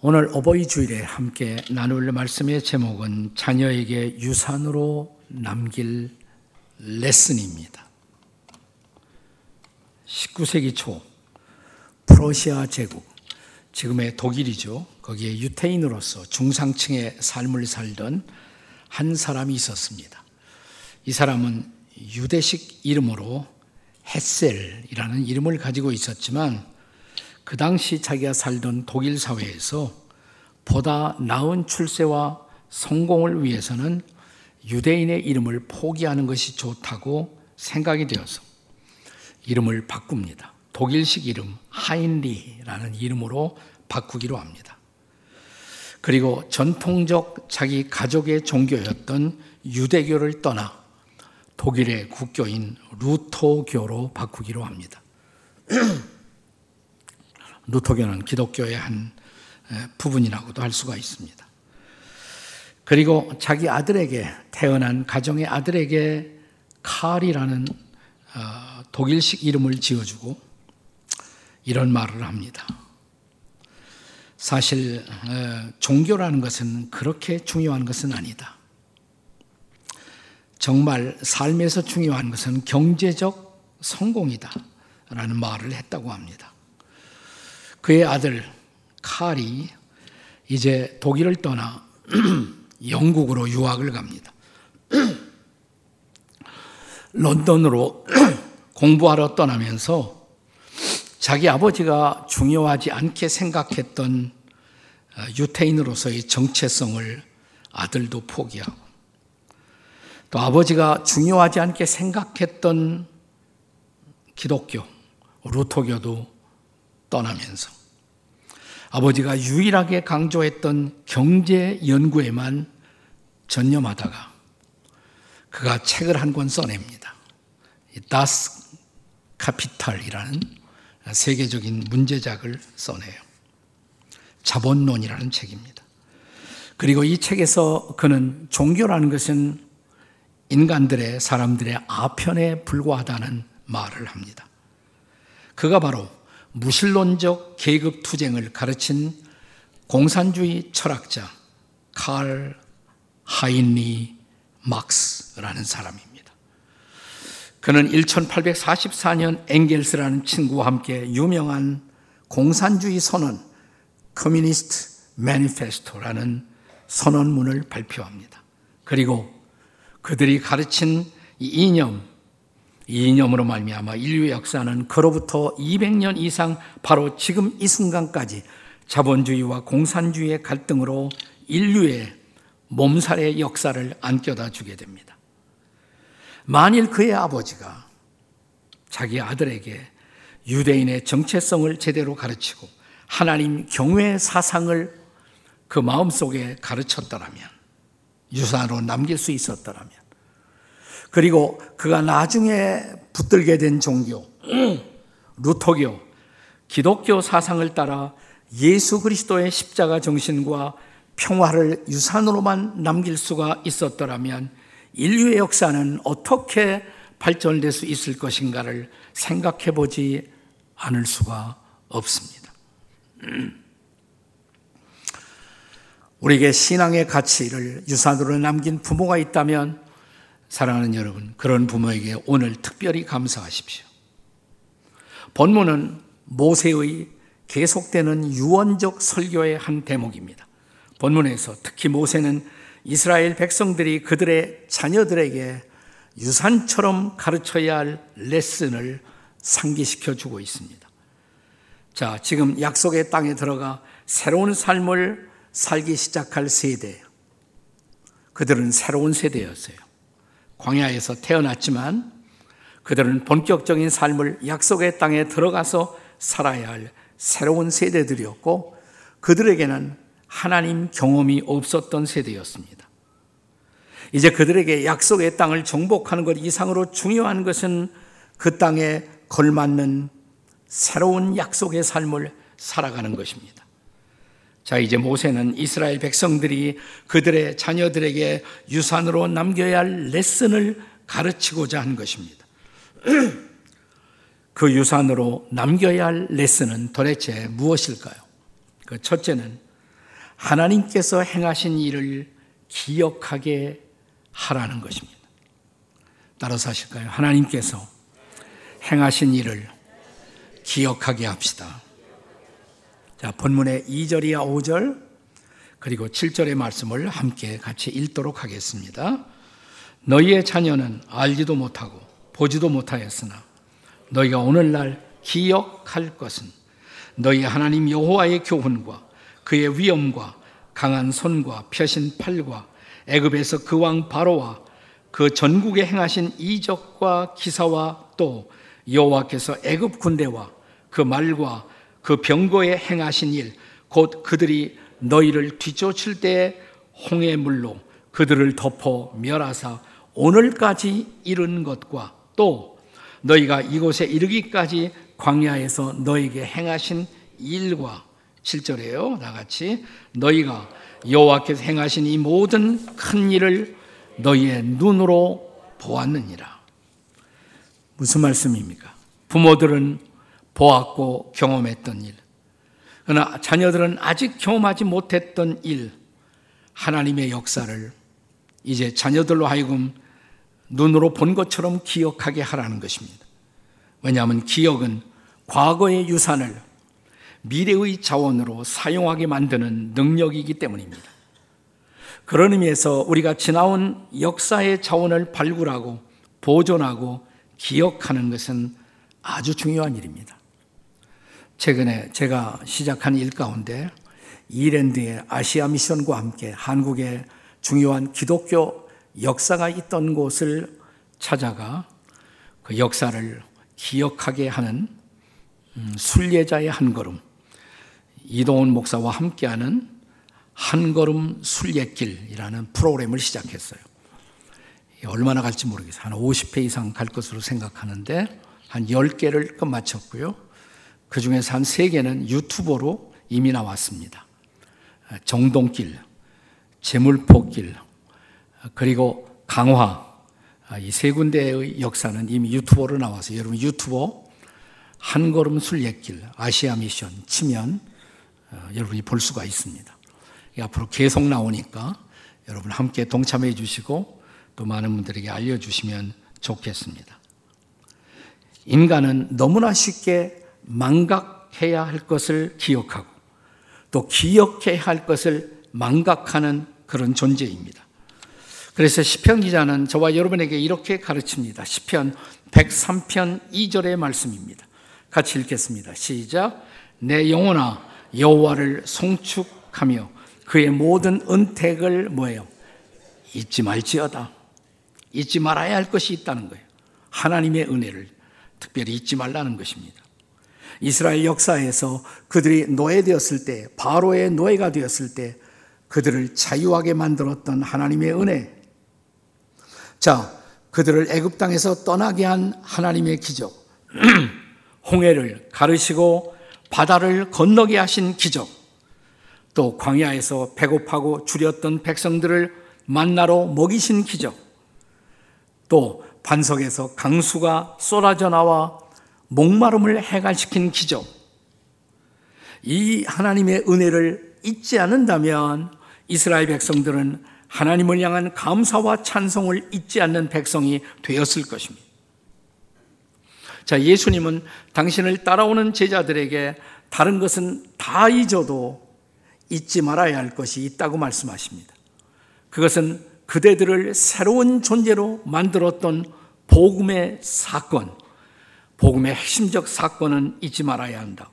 오늘 어버이 주일에 함께 나눌 말씀의 제목은 자녀에게 유산으로 남길 레슨입니다. 19세기 초 프로시아 제국, 지금의 독일이죠. 거기에 유태인으로서 중상층의 삶을 살던 한 사람이 있었습니다. 이 사람은 유대식 이름으로 햇셀이라는 이름을 가지고 있었지만 그 당시 자기가 살던 독일 사회에서 보다 나은 출세와 성공을 위해서는 유대인의 이름을 포기하는 것이 좋다고 생각이 되어서 이름을 바꿉니다. 독일식 이름 하인리라는 이름으로 바꾸기로 합니다. 그리고 전통적 자기 가족의 종교였던 유대교를 떠나 독일의 국교인 루터교로 바꾸기로 합니다. 루터교는 기독교의 한 부분이라고도 할 수가 있습니다. 그리고 자기 아들에게 태어난 가정의 아들에게 칼이라는 어, 독일식 이름을 지어주고 이런 말을 합니다. 사실 어, 종교라는 것은 그렇게 중요한 것은 아니다. 정말 삶에서 중요한 것은 경제적 성공이다. 라는 말을 했다고 합니다. 그의 아들 칼이 이제 독일을 떠나 영국으로 유학을 갑니다. 런던으로 공부하러 떠나면서 자기 아버지가 중요하지 않게 생각했던 어, 유태인으로서의 정체성을 아들도 포기하고 또 아버지가 중요하지 않게 생각했던 기독교, 루터교도 떠나면서 아버지가 유일하게 강조했던 경제 연구에만 전념하다가 그가 책을 한 권 써냅니다. 다스 카피탈이라는 세계적인 문제작을 써내요. 자본론이라는 책입니다. 그리고 이 책에서 그는 종교라는 것은 인간들의 사람들의 아편에 불과하다는 말을 합니다. 그가 바로 무신론적 계급 투쟁을 가르친 공산주의 철학자 칼 하인리 막스라는 사람입니다. 그는 1844년 엥겔스라는 친구와 함께 유명한 공산주의 선언 Communist Manifesto라는 선언문을 발표합니다. 그리고 그들이 가르친 이 이념 이 이념으로 말미암아 인류의 역사는 그로부터 200년 이상 바로 지금 이 순간까지 자본주의와 공산주의의 갈등으로 인류의 몸살의 역사를 안겨다 주게 됩니다. 만일 그의 아버지가 자기 아들에게 유대인의 정체성을 제대로 가르치고 하나님 경외 사상을 그 마음속에 가르쳤더라면 유산으로 남길 수 있었더라면 그리고 그가 나중에 붙들게 된 종교, 루터교, 기독교 사상을 따라 예수 그리스도의 십자가 정신과 평화를 유산으로만 남길 수가 있었더라면 인류의 역사는 어떻게 발전될 수 있을 것인가를 생각해 보지 않을 수가 없습니다. 우리에게 신앙의 가치를 유산으로 남긴 부모가 있다면 사랑하는 여러분, 그런 부모에게 오늘 특별히 감사하십시오. 본문은 모세의 계속되는 유언적 설교의 한 대목입니다. 본문에서 특히 모세는 이스라엘 백성들이 그들의 자녀들에게 유산처럼 가르쳐야 할 레슨을 상기시켜 주고 있습니다. 자, 지금 약속의 땅에 들어가 새로운 삶을 살기 시작할 세대. 그들은 새로운 세대였어요. 광야에서 태어났지만 그들은 본격적인 삶을 약속의 땅에 들어가서 살아야 할 새로운 세대들이었고 그들에게는 하나님 경험이 없었던 세대였습니다. 이제 그들에게 약속의 땅을 정복하는 것 이상으로 중요한 것은 그 땅에 걸맞는 새로운 약속의 삶을 살아가는 것입니다. 자, 이제 모세는 이스라엘 백성들이 그들의 자녀들에게 유산으로 남겨야 할 레슨을 가르치고자 한 것입니다. 그 유산으로 남겨야 할 레슨은 도대체 무엇일까요? 그 첫째는 하나님께서 행하신 일을 기억하게 하라는 것입니다. 따라서 하실까요? 하나님께서 행하신 일을 기억하게 합시다. 자, 본문의 2절이야 5절 그리고 7절의 말씀을 함께 같이 읽도록 하겠습니다. 너희의 자녀는 알지도 못하고 보지도 못하였으나 너희가 오늘날 기억할 것은 너희 하나님 여호와의 교훈과 그의 위엄과 강한 손과 펴신 팔과 애굽에서 그 왕 바로와 그 전국에 행하신 이적과 기사와 또 여호와께서 애굽 군대와 그 말과 그 병거에 행하신 일, 곧 그들이 너희를 뒤쫓을 때 홍해 물로 그들을 덮어 멸하사 오늘까지 이른 것과 또 너희가 이곳에 이르기까지 광야에서 너에게 행하신 일과 7절에요. 나같이 너희가 여호와께서 행하신 이 모든 큰 일을 너희의 눈으로 보았느니라. 무슨 말씀입니까? 부모들은 보았고 경험했던 일. 그러나 자녀들은 아직 경험하지 못했던 일, 하나님의 역사를 이제 자녀들로 하여금 눈으로 본 것처럼 기억하게 하라는 것입니다. 왜냐하면 기억은 과거의 유산을 미래의 자원으로 사용하게 만드는 능력이기 때문입니다. 그런 의미에서 우리가 지나온 역사의 자원을 발굴하고 보존하고 기억하는 것은 아주 중요한 일입니다. 최근에 제가 시작한 일 가운데 이랜드의 아시아 미션과 함께 한국의 중요한 기독교 역사가 있던 곳을 찾아가 그 역사를 기억하게 하는 음, 순례자의 한 걸음 이동훈 목사와 함께하는 한 걸음 순례길이라는 프로그램을 시작했어요. 얼마나 갈지 모르겠어요. 한 50회 이상 갈 것으로 생각하는데 한 10개를 끝 마쳤고요. 그 중에서 한 세 개는 유튜버로 이미 나왔습니다. 정동길, 제물포길, 그리고 강화, 이 세 군데의 역사는 이미 유튜버로 나와서 여러분 유튜버 한 걸음 순례길 아시아 미션 치면 어, 여러분이 볼 수가 있습니다. 앞으로 계속 나오니까 여러분 함께 동참해 주시고 또 많은 분들에게 알려주시면 좋겠습니다. 인간은 너무나 쉽게 망각해야 할 것을 기억하고 또 기억해야 할 것을 망각하는 그런 존재입니다. 그래서 시편 기자는 저와 여러분에게 이렇게 가르칩니다. 시편 103편 2절의 말씀입니다. 같이 읽겠습니다. 시작. 내 영혼아 여호와를 송축하며 그의 모든 은택을 뭐예요? 잊지 말지어다. 잊지 말아야 할 것이 있다는 거예요. 하나님의 은혜를 특별히 잊지 말라는 것입니다. 이스라엘 역사에서 그들이 노예되었을 때, 바로의 노예가 되었을 때 그들을 자유하게 만들었던 하나님의 은혜. 자, 그들을 애굽 땅에서 떠나게 한 하나님의 기적. 홍해를 가르시고 바다를 건너게 하신 기적. 또 광야에서 배고파고 줄였던 백성들을 만나러 먹이신 기적. 또 반석에서 강수가 쏟아져 나와 목마름을 해갈시킨 기적. 이 하나님의 은혜를 잊지 않는다면 이스라엘 백성들은 하나님을 향한 감사와 찬송을 잊지 않는 백성이 되었을 것입니다. 자, 예수님은 당신을 따라오는 제자들에게 다른 것은 다 잊어도 잊지 말아야 할 것이 있다고 말씀하십니다. 그것은 그대들을 새로운 존재로 만들었던 복음의 사건, 복음의 핵심적 사건은 잊지 말아야 한다고.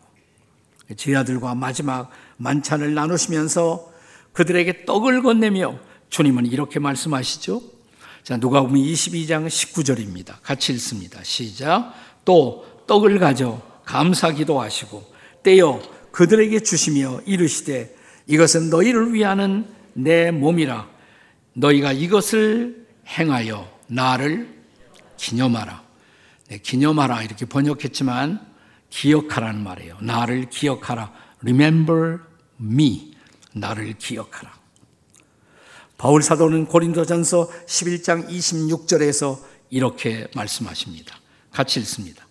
제자들과 마지막 만찬을 나누시면서 그들에게 떡을 건네며 주님은 이렇게 말씀하시죠. 자, 누가 보면 22장 19절입니다. 같이 읽습니다. 시작. 또 떡을 가져 감사 기도하시고 떼어 그들에게 주시며 이르시되 이것은 너희를 위하는 내 몸이라 너희가 이것을 행하여 나를 기념하라. 네, 기념하라 이렇게 번역했지만 기억하라는 말이에요. 나를 기억하라. Remember me. 나를 기억하라. 바울 사도는 고린도전서 11장 26절에서 이렇게 말씀하십니다. 같이 읽습니다.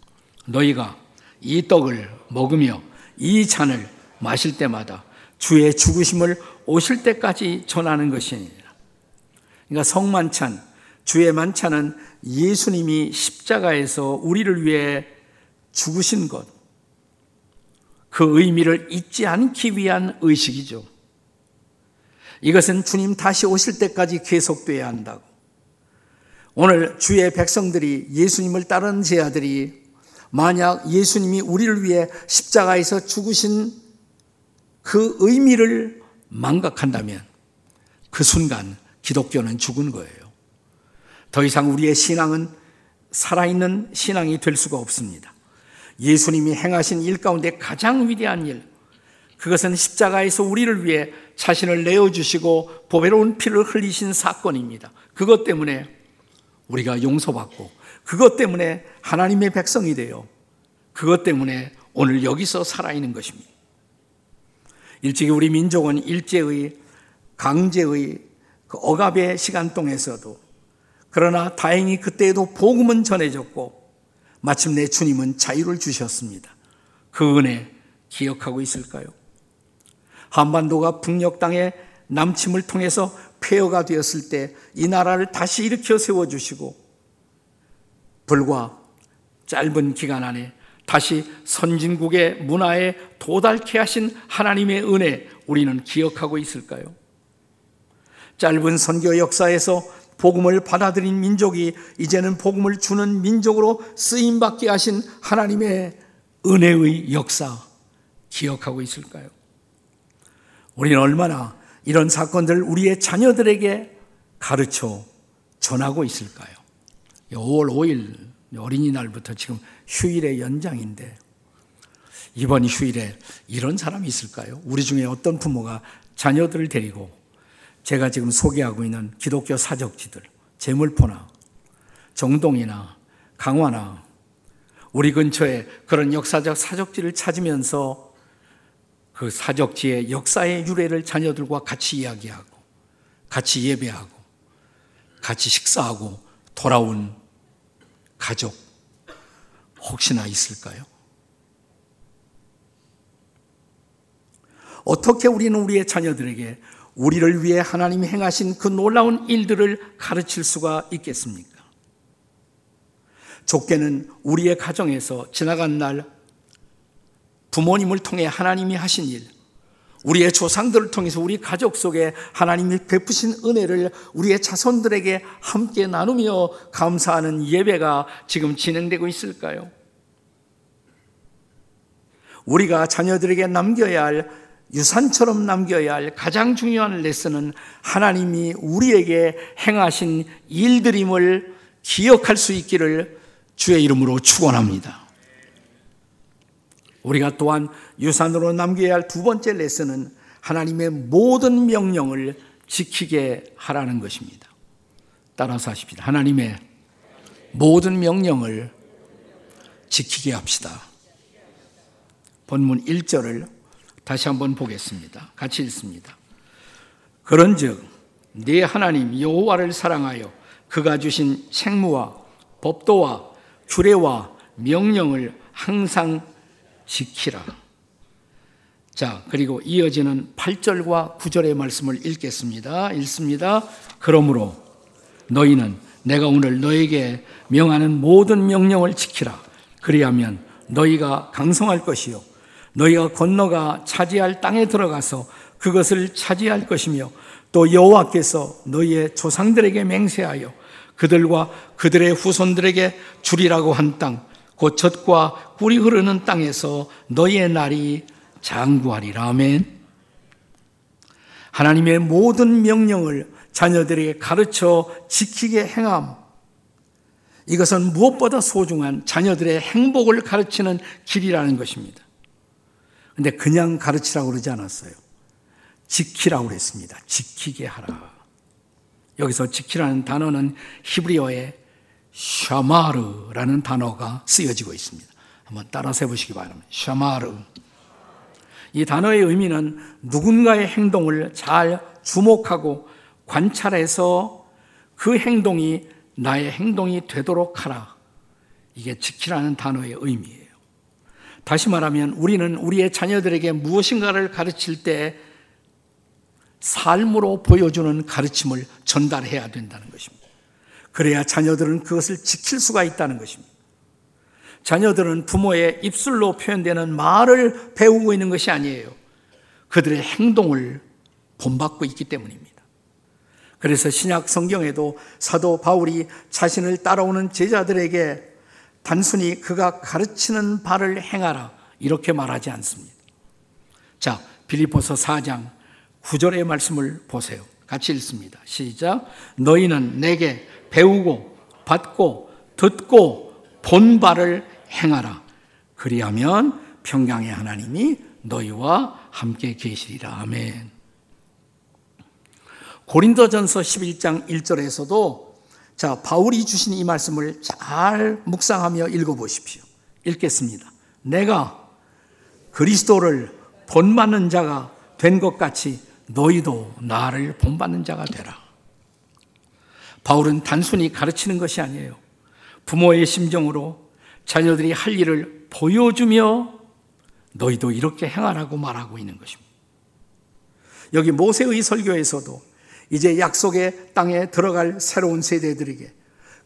너희가 이 떡을 먹으며 이 잔을 마실 때마다 주의 죽으심을 오실 때까지 전하는 것입니다. 그러니까 성만찬, 주의 만찬은 예수님이 십자가에서 우리를 위해 죽으신 것, 그 의미를 잊지 않기 위한 의식이죠. 이것은 주님 다시 오실 때까지 계속돼야 한다고. 오늘 주의 백성들이 예수님을 따르는 제자들이 만약 예수님이 우리를 위해 십자가에서 죽으신 그 의미를 망각한다면 그 순간 기독교는 죽은 거예요. 더 이상 우리의 신앙은 살아있는 신앙이 될 수가 없습니다. 예수님이 행하신 일 가운데 가장 위대한 일, 그것은 십자가에서 우리를 위해 자신을 내어주시고 보배로운 피를 흘리신 사건입니다. 그것 때문에 우리가 용서받고, 그것 때문에 하나님의 백성이 되어, 그것 때문에 오늘 여기서 살아있는 것입니다. 일찍이 우리 민족은 일제의 강제의 그 억압의 시간 동에서도 그러나 다행히 그때에도 복음은 전해졌고 마침내 주님은 자유를 주셨습니다. 그 은혜 기억하고 있을까요? 한반도가 북녘 땅의 남침을 통해서 폐허가 되었을 때 이 나라를 다시 일으켜 세워 주시고 불과 짧은 기간 안에 다시 선진국의 문화에 도달케 하신 하나님의 은혜 우리는 기억하고 있을까요? 짧은 선교 역사에서 복음을 받아들인 민족이 이제는 복음을 주는 민족으로 쓰임 받게 하신 하나님의 은혜의 역사 기억하고 있을까요? 우리는 얼마나 이런 사건들 우리의 자녀들에게 가르쳐 전하고 있을까요? 5월 5일 어린이날부터 지금 휴일의 연장인데 이번 휴일에 이런 사람이 있을까요? 우리 중에 어떤 부모가 자녀들을 데리고 제가 지금 소개하고 있는 기독교 사적지들, 제물포나 정동이나 강화나 우리 근처에 그런 역사적 사적지를 찾으면서 그 사적지의 역사의 유래를 자녀들과 같이 이야기하고 같이 예배하고 같이 식사하고 돌아온 가족 혹시나 있을까요? 어떻게 우리는 우리의 자녀들에게 우리를 위해 하나님이 행하신 그 놀라운 일들을 가르칠 수가 있겠습니까? 좁게는 우리의 가정에서 지나간 날 부모님을 통해 하나님이 하신 일, 우리의 조상들을 통해서 우리 가족 속에 하나님이 베푸신 은혜를 우리의 자손들에게 함께 나누며 감사하는 예배가 지금 진행되고 있을까요? 우리가 자녀들에게 남겨야 할 유산처럼 남겨야 할 가장 중요한 레슨은 하나님이 우리에게 행하신 일들임을 기억할 수 있기를 주의 이름으로 축원합니다. 우리가 또한 유산으로 남겨야 할 두 번째 레슨은 하나님의 모든 명령을 지키게 하라는 것입니다. 따라서 하십니다. 하나님의 모든 명령을 지키게 합시다. 본문 1절을 다시 한번 보겠습니다. 같이 읽습니다. 그런즉 네 하나님 여호와를 사랑하여 그가 주신 책무와 법도와 규례와 명령을 항상 지키라. 자, 그리고 이어지는 8절과 9절의 말씀을 읽겠습니다. 읽습니다. 그러므로 너희는 내가 오늘 너에게 명하는 모든 명령을 지키라. 그리하면 너희가 강성할 것이요. 너희가 건너가 차지할 땅에 들어가서 그것을 차지할 것이며 또 여호와께서 너희의 조상들에게 맹세하여 그들과 그들의 후손들에게 주리라고 한 땅, 곧 젖과 꿀이 흐르는 땅에서 너희의 날이 장구하리라. 아멘. 하나님의 모든 명령을 자녀들에게 가르쳐 지키게 행함. 이것은 무엇보다 소중한 자녀들의 행복을 가르치는 길이라는 것입니다. 근데 그냥 가르치라고 그러지 않았어요. 지키라고 그랬습니다. 지키게 하라. 여기서 지키라는 단어는 히브리어의 샤마르라는 단어가 쓰여지고 있습니다. 한번 따라서 해보시기 바랍니다. 샤마르. 이 단어의 의미는 누군가의 행동을 잘 주목하고 관찰해서 그 행동이 나의 행동이 되도록 하라. 이게 지키라는 단어의 의미예요. 다시 말하면 우리는 우리의 자녀들에게 무엇인가를 가르칠 때 삶으로 보여주는 가르침을 전달해야 된다는 것입니다. 그래야 자녀들은 그것을 지킬 수가 있다는 것입니다. 자녀들은 부모의 입술로 표현되는 말을 배우고 있는 것이 아니에요. 그들의 행동을 본받고 있기 때문입니다. 그래서 신약 성경에도 사도 바울이 자신을 따라오는 제자들에게 단순히 그가 가르치는 바를 행하라 이렇게 말하지 않습니다. 자, 빌립보서 4장 9절의 말씀을 보세요. 같이 읽습니다. 시작. 너희는 내게 배우고 받고 듣고 본 바를 행하라. 그리하면 평강의 하나님이 너희와 함께 계시리라. 아멘. 고린도전서 11장 1절에서도 자, 바울이 주신 이 말씀을 잘 묵상하며 읽어 보십시오. 읽겠습니다. 내가 그리스도를 본받는 자가 된 것 같이 너희도 나를 본받는 자가 되라. 바울은 단순히 가르치는 것이 아니에요. 부모의 심정으로 자녀들이 할 일을 보여주며 너희도 이렇게 행하라고 말하고 있는 것입니다. 여기 모세의 설교에서도 이제 약속의 땅에 들어갈 새로운 세대들에게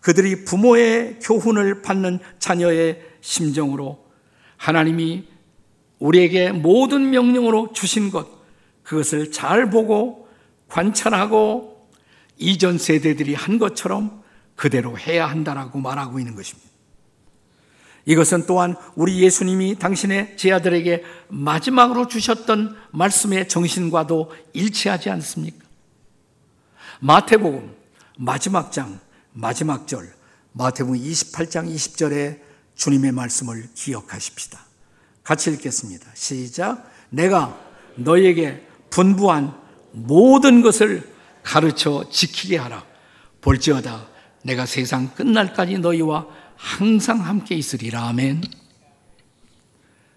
그들이 부모의 교훈을 받는 자녀의 심정으로 하나님이 우리에게 모든 명령으로 주신 것, 그것을 잘 보고 관찰하고 이전 세대들이 한 것처럼 그대로 해야 한다라고 말하고 있는 것입니다. 이것은 또한 우리 예수님이 당신의 제자들에게 마지막으로 주셨던 말씀의 정신과도 일치하지 않습니까? 마태복음 마지막 장, 마지막 절, 마태복음 28장 20절에 주님의 말씀을 기억하십시다. 같이 읽겠습니다. 시작. 내가 너에게 분부한 모든 것을 가르쳐 지키게 하라. 볼지어다. 내가 세상 끝날까지 너희와 항상 함께 있으리라. 아멘.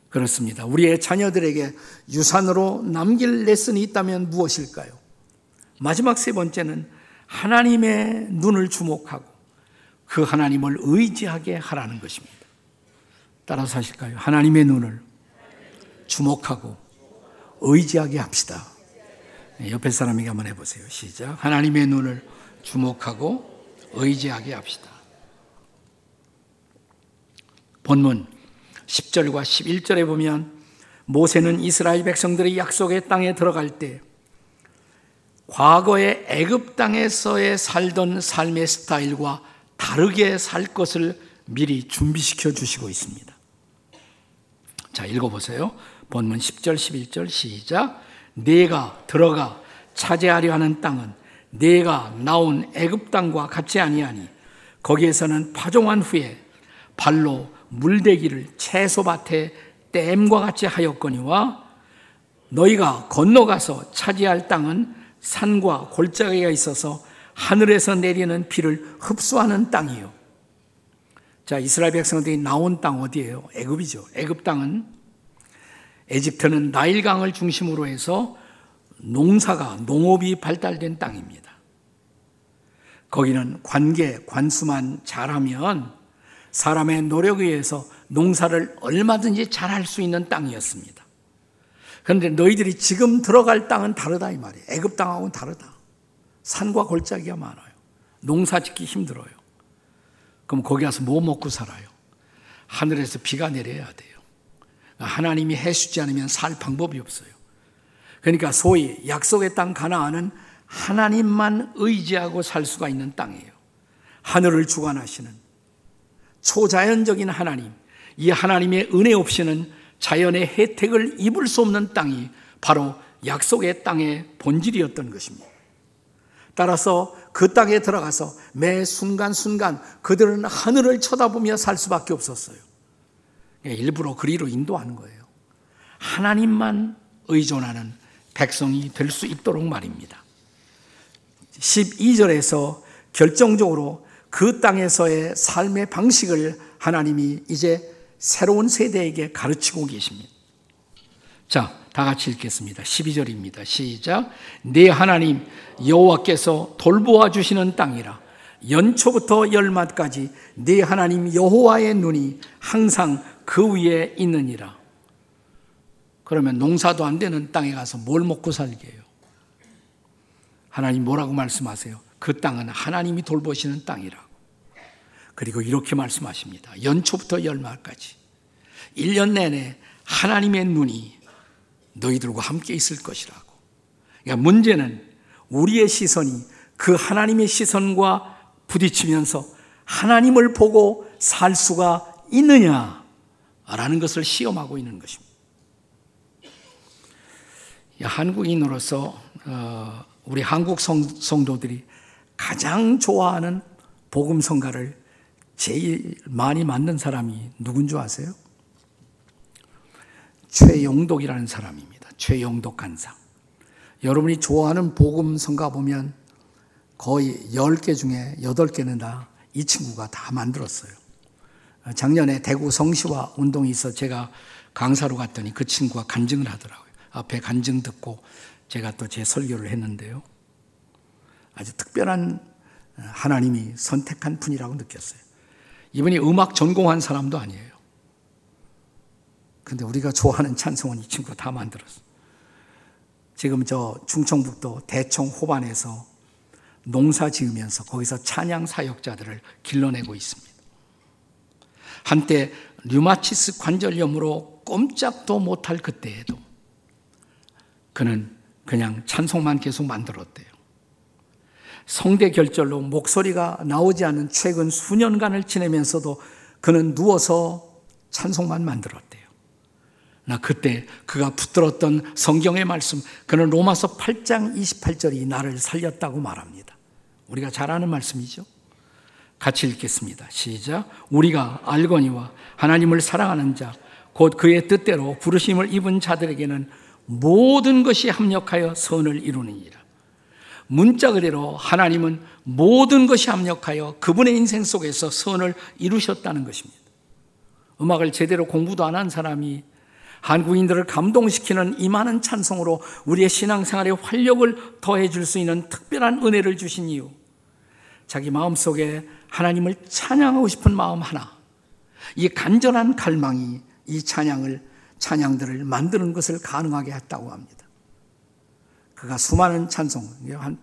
그렇습니다. 우리의 자녀들에게 유산으로 남길 레슨이 있다면 무엇일까요? 마지막 세 번째는 하나님의 눈을 주목하고 그 하나님을 의지하게 하라는 것입니다. 따라서 하실까요? 하나님의 눈을 주목하고 의지하게 합시다. 네, 옆에 사람에게 한번 해보세요. 시작. 하나님의 눈을 주목하고 의지하게 합시다. 본문 10절과 11절에 보면 모세는 이스라엘 백성들이 약속의 땅에 들어갈 때 과거의 애굽 땅에서의 살던 삶의 스타일과 다르게 살 것을 미리 준비시켜 주시고 있습니다. 자, 읽어 보세요. 본문 10절, 11절 시작. 내가 들어가 차지하려 하는 땅은 내가 나온 애굽 땅과 같지 아니하니 거기에서는 파종한 후에 발로 물대기를 채소밭에 댐과 같이 하였거니와 너희가 건너가서 차지할 땅은 산과 골짜기가 있어서 하늘에서 내리는 비를 흡수하는 땅이요. 자, 이스라엘 백성들이 나온 땅 어디예요? 애굽이죠. 애굽 땅은 에집트는 나일강을 중심으로 해서 농사가 농업이 발달된 땅입니다. 거기는 관계, 관수만 잘하면 사람의 노력에 의해서 농사를 얼마든지 잘할 수 있는 땅이었습니다. 그런데 너희들이 지금 들어갈 땅은 다르다 이 말이에요. 애굽 땅하고는 다르다. 산과 골짜기가 많아요. 농사 짓기 힘들어요. 그럼 거기 가서 뭐 먹고 살아요? 하늘에서 비가 내려야 돼요. 하나님이 해주지 않으면 살 방법이 없어요. 그러니까 소위 약속의 땅 가나안은 하나님만 의지하고 살 수가 있는 땅이에요. 하늘을 주관하시는 초자연적인 하나님, 이 하나님의 은혜 없이는 자연의 혜택을 입을 수 없는 땅이 바로 약속의 땅의 본질이었던 것입니다. 따라서 그 땅에 들어가서 매 순간순간 그들은 하늘을 쳐다보며 살 수밖에 없었어요. 예, 일부러 그리로 인도하는 거예요. 하나님만 의존하는 백성이 될 수 있도록 말입니다. 12절에서 결정적으로 그 땅에서의 삶의 방식을 하나님이 이제 새로운 세대에게 가르치고 계십니다. 자, 다 같이 읽겠습니다. 12절입니다. 시작. 내 하나님 여호와께서 돌보아 주시는 땅이라 연초부터 열마까지 네 하나님 여호와의 눈이 항상 그 위에 있느니라. 그러면 농사도 안 되는 땅에 가서 뭘 먹고 살게요? 하나님 뭐라고 말씀하세요? 그 땅은 하나님이 돌보시는 땅이라고. 그리고 이렇게 말씀하십니다. 연초부터 열말까지. 1년 내내 하나님의 눈이 너희들과 함께 있을 것이라고. 그러니까 문제는 우리의 시선이 그 하나님의 시선과 부딪히면서 하나님을 보고 살 수가 있느냐라는 것을 시험하고 있는 것입니다. 한국인으로서 어, 우리 한국 성도들이 가장 좋아하는 복음 성가를 제일 많이 만든 사람이 누군 줄 아세요? 최용독이라는 사람입니다. 최용독 간사. 여러분이 좋아하는 복음 성가 보면 거의 10개 중에 8개는 다 이 친구가 다 만들었어요. 작년에 대구 성시화 운동이 있어 제가 강사로 갔더니 그 친구가 간증을 하더라고요. 앞에 간증 듣고 제가 또 제 설교를 했는데요. 아주 특별한 하나님이 선택한 분이라고 느꼈어요. 이분이 음악 전공한 사람도 아니에요. 근데 우리가 좋아하는 찬송은 이 친구가 다 만들었어. 지금 저 충청북도 대청 호반에서 농사 지으면서 거기서 찬양 사역자들을 길러내고 있습니다. 한때 류마티스 관절염으로 꼼짝도 못할 그때에도 그는 그냥 찬송만 계속 만들었대요. 성대 결절로 목소리가 나오지 않은 최근 수년간을 지내면서도 그는 누워서 찬송만 만들었대요. 나 그때 그가 붙들었던 성경의 말씀, 그는 로마서 8장 28절이 나를 살렸다고 말합니다. 우리가 잘 아는 말씀이죠. 같이 읽겠습니다. 시작. 우리가 알거니와 하나님을 사랑하는 자, 곧 그의 뜻대로 부르심을 입은 자들에게는 모든 것이 합력하여 선을 이루느니라. 문자 그대로 하나님은 모든 것이 합력하여 그분의 인생 속에서 선을 이루셨다는 것입니다. 음악을 제대로 공부도 안 한 사람이 한국인들을 감동시키는 이 많은 찬송으로 우리의 신앙생활에 활력을 더해 줄 수 있는 특별한 은혜를 주신 이유. 자기 마음속에 하나님을 찬양하고 싶은 마음 하나. 이 간절한 갈망이 이 찬양을 찬양들을 만드는 것을 가능하게 했다고 합니다. 그가 수많은 찬송, 한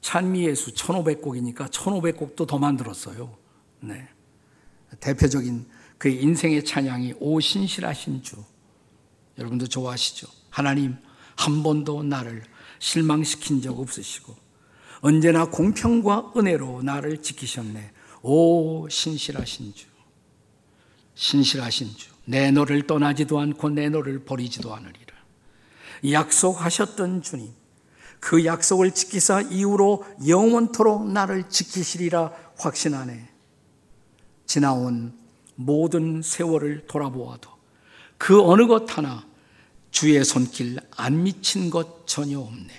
찬미예수 1500곡이니까 1500곡도 더 만들었어요. 네. 대표적인 그의 인생의 찬양이 오 신실하신 주. 여러분도 좋아하시죠? 하나님 한 번도 나를 실망시킨 적 없으시고 언제나 공평과 은혜로 나를 지키셨네. 오 신실하신 주. 신실하신 주. 내 너를 떠나지도 않고 내 너를 버리지도 않으리라. 약속하셨던 주님. 그 약속을 지키사 이후로 영원토록 나를 지키시리라 확신하네. 지나온 모든 세월을 돌아보아도 그 어느 것 하나 주의 손길 안 미친 것 전혀 없네.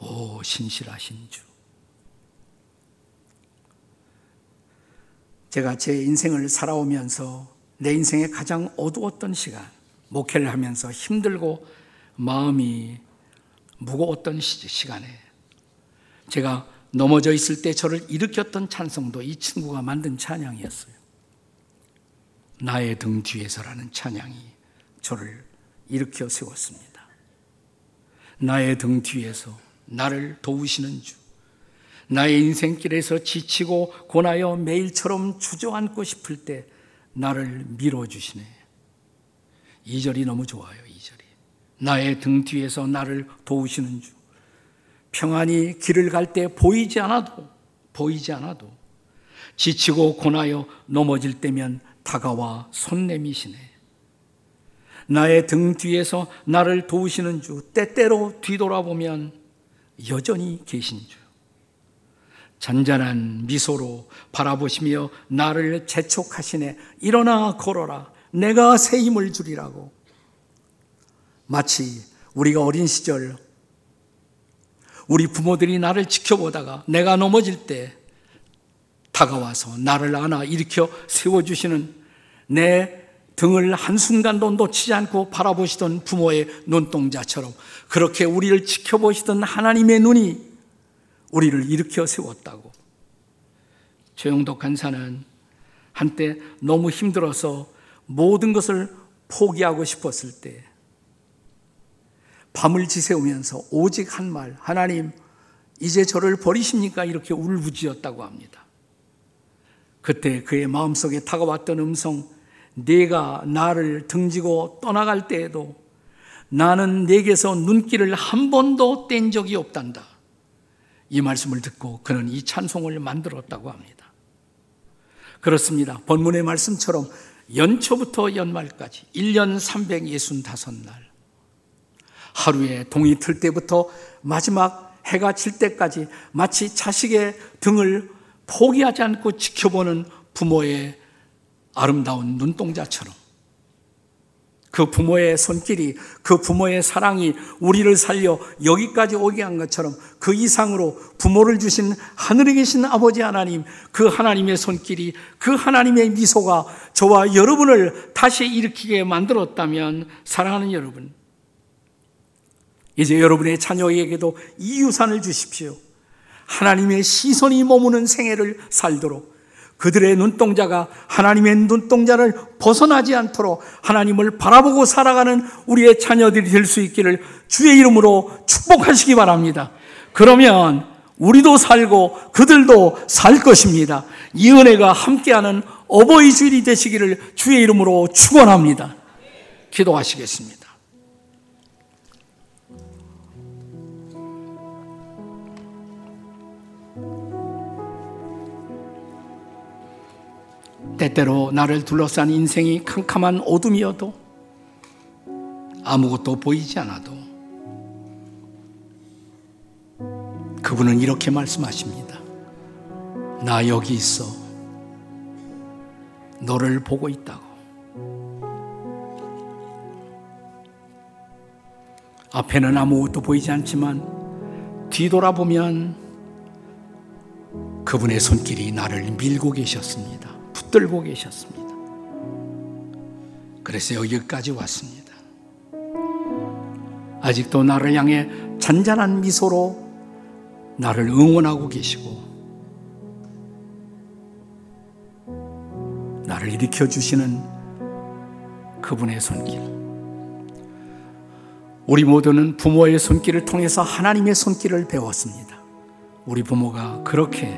오, 신실하신 주. 제가 제 인생을 살아오면서 내 인생의 가장 어두웠던 시간, 목회를 하면서 힘들고 마음이 무거웠던 시간에 제가 넘어져 있을 때 저를 일으켰던 찬송도 이 친구가 만든 찬양이었어요. 나의 등 뒤에서라는 찬양이 저를 일으켜 세웠습니다. 나의 등 뒤에서 나를 도우시는 주. 나의 인생길에서 지치고 고나여 매일처럼 주저앉고 싶을 때 나를 밀어주시네. 이 절이 너무 좋아요, 이 절이. 나의 등 뒤에서 나를 도우시는 주. 평안히 길을 갈 때 보이지 않아도, 보이지 않아도, 지치고 고나여 넘어질 때면 다가와 손 내미시네. 나의 등 뒤에서 나를 도우시는 주, 때때로 뒤돌아보면 여전히 계신 주. 잔잔한 미소로 바라보시며 나를 재촉하시네. 일어나 걸어라. 내가 새 힘을 주리라고. 마치 우리가 어린 시절 우리 부모들이 나를 지켜보다가 내가 넘어질 때 다가와서 나를 안아 일으켜 세워주시는 내 등을 한순간도 놓치지 않고 바라보시던 부모의 눈동자처럼 그렇게 우리를 지켜보시던 하나님의 눈이 우리를 일으켜 세웠다고. 최영덕 간사는 한때 너무 힘들어서 모든 것을 포기하고 싶었을 때 밤을 지새우면서 오직 한 말, 하나님, 이제 저를 버리십니까? 이렇게 울부짖었다고 합니다. 그때 그의 마음속에 다가왔던 음성, 네가 나를 등지고 떠나갈 때에도 나는 내게서 눈길을 한 번도 뗀 적이 없단다. 이 말씀을 듣고 그는 이 찬송을 만들었다고 합니다. 그렇습니다. 본문의 말씀처럼 연초부터 연말까지 1년 365날 하루에 동이 틀 때부터 마지막 해가 질 때까지 마치 자식의 등을 포기하지 않고 지켜보는 부모의 아름다운 눈동자처럼 그 부모의 손길이 그 부모의 사랑이 우리를 살려 여기까지 오게 한 것처럼 그 이상으로 부모를 주신 하늘에 계신 아버지 하나님 그 하나님의 손길이 그 하나님의 미소가 저와 여러분을 다시 일으키게 만들었다면 사랑하는 여러분 이제 여러분의 자녀에게도 이 유산을 주십시오. 하나님의 시선이 머무는 생애를 살도록 그들의 눈동자가 하나님의 눈동자를 벗어나지 않도록 하나님을 바라보고 살아가는 우리의 자녀들이 될 수 있기를 주의 이름으로 축복하시기 바랍니다. 그러면 우리도 살고 그들도 살 것입니다. 이 은혜가 함께하는 어버이 주일이 되시기를 주의 이름으로 축원합니다. 기도하시겠습니다. 때때로 나를 둘러싼 인생이 캄캄한 어둠이어도 아무것도 보이지 않아도 그분은 이렇게 말씀하십니다. 나 여기 있어. 너를 보고 있다고. 앞에는 아무것도 보이지 않지만 뒤돌아보면 그분의 손길이 나를 밀고 계셨습니다. 붙들고 계셨습니다. 그래서 여기까지 왔습니다. 아직도 나를 향해 잔잔한 미소로 나를 응원하고 계시고 나를 일으켜 주시는 그분의 손길. 우리 모두는 부모의 손길을 통해서 하나님의 손길을 배웠습니다. 우리 부모가 그렇게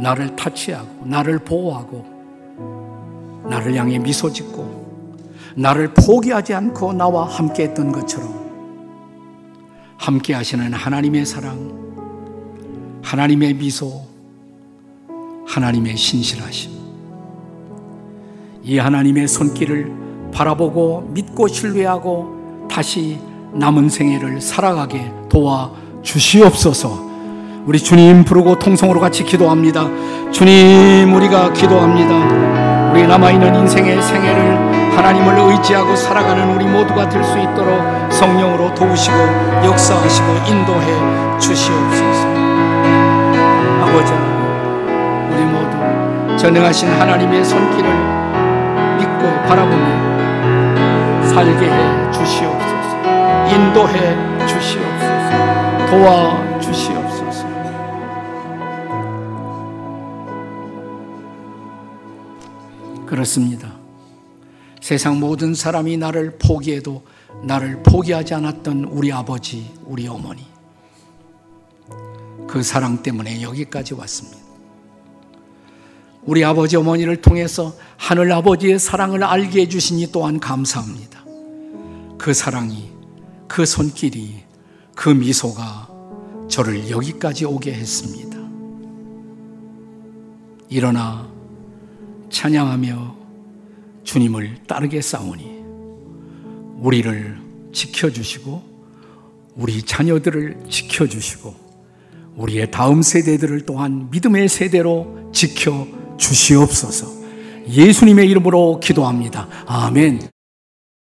나를 타치하고 나를 보호하고 나를 향해 미소 짓고 나를 포기하지 않고 나와 함께 했던 것처럼 함께 하시는 하나님의 사랑, 하나님의 미소, 하나님의 신실하심. 이 하나님의 손길을 바라보고 믿고 신뢰하고 다시 남은 생애를 살아가게 도와 주시옵소서. 우리 주님 부르고 통성으로 같이 기도합니다. 주님, 우리가 기도합니다. 우리 남아있는 인생의 생애를 하나님을 의지하고 살아가는 우리 모두가 될 수 있도록 성령으로 도우시고 역사하시고 인도해 주시옵소서. 아버지 우리 모두 전능하신 하나님의 손길을 믿고 바라보며 살게 해 주시옵소서. 인도해 주시옵소서. 도와 주시옵소서. 그렇습니다. 세상 모든 사람이 나를 포기해도 나를 포기하지 않았던 우리 아버지, 우리 어머니. 그 사랑 때문에 여기까지 왔습니다. 우리 아버지, 어머니를 통해서 하늘 아버지의 사랑을 알게 해주시니 또한 감사합니다. 그 사랑이, 그 손길이, 그 미소가 저를 여기까지 오게 했습니다. 일어나 찬양하며 주님을 따르게 싸우니 우리를 지켜주시고 우리 자녀들을 지켜주시고 우리의 다음 세대들을 또한 믿음의 세대로 지켜 주시옵소서. 예수님의 이름으로 기도합니다. 아멘.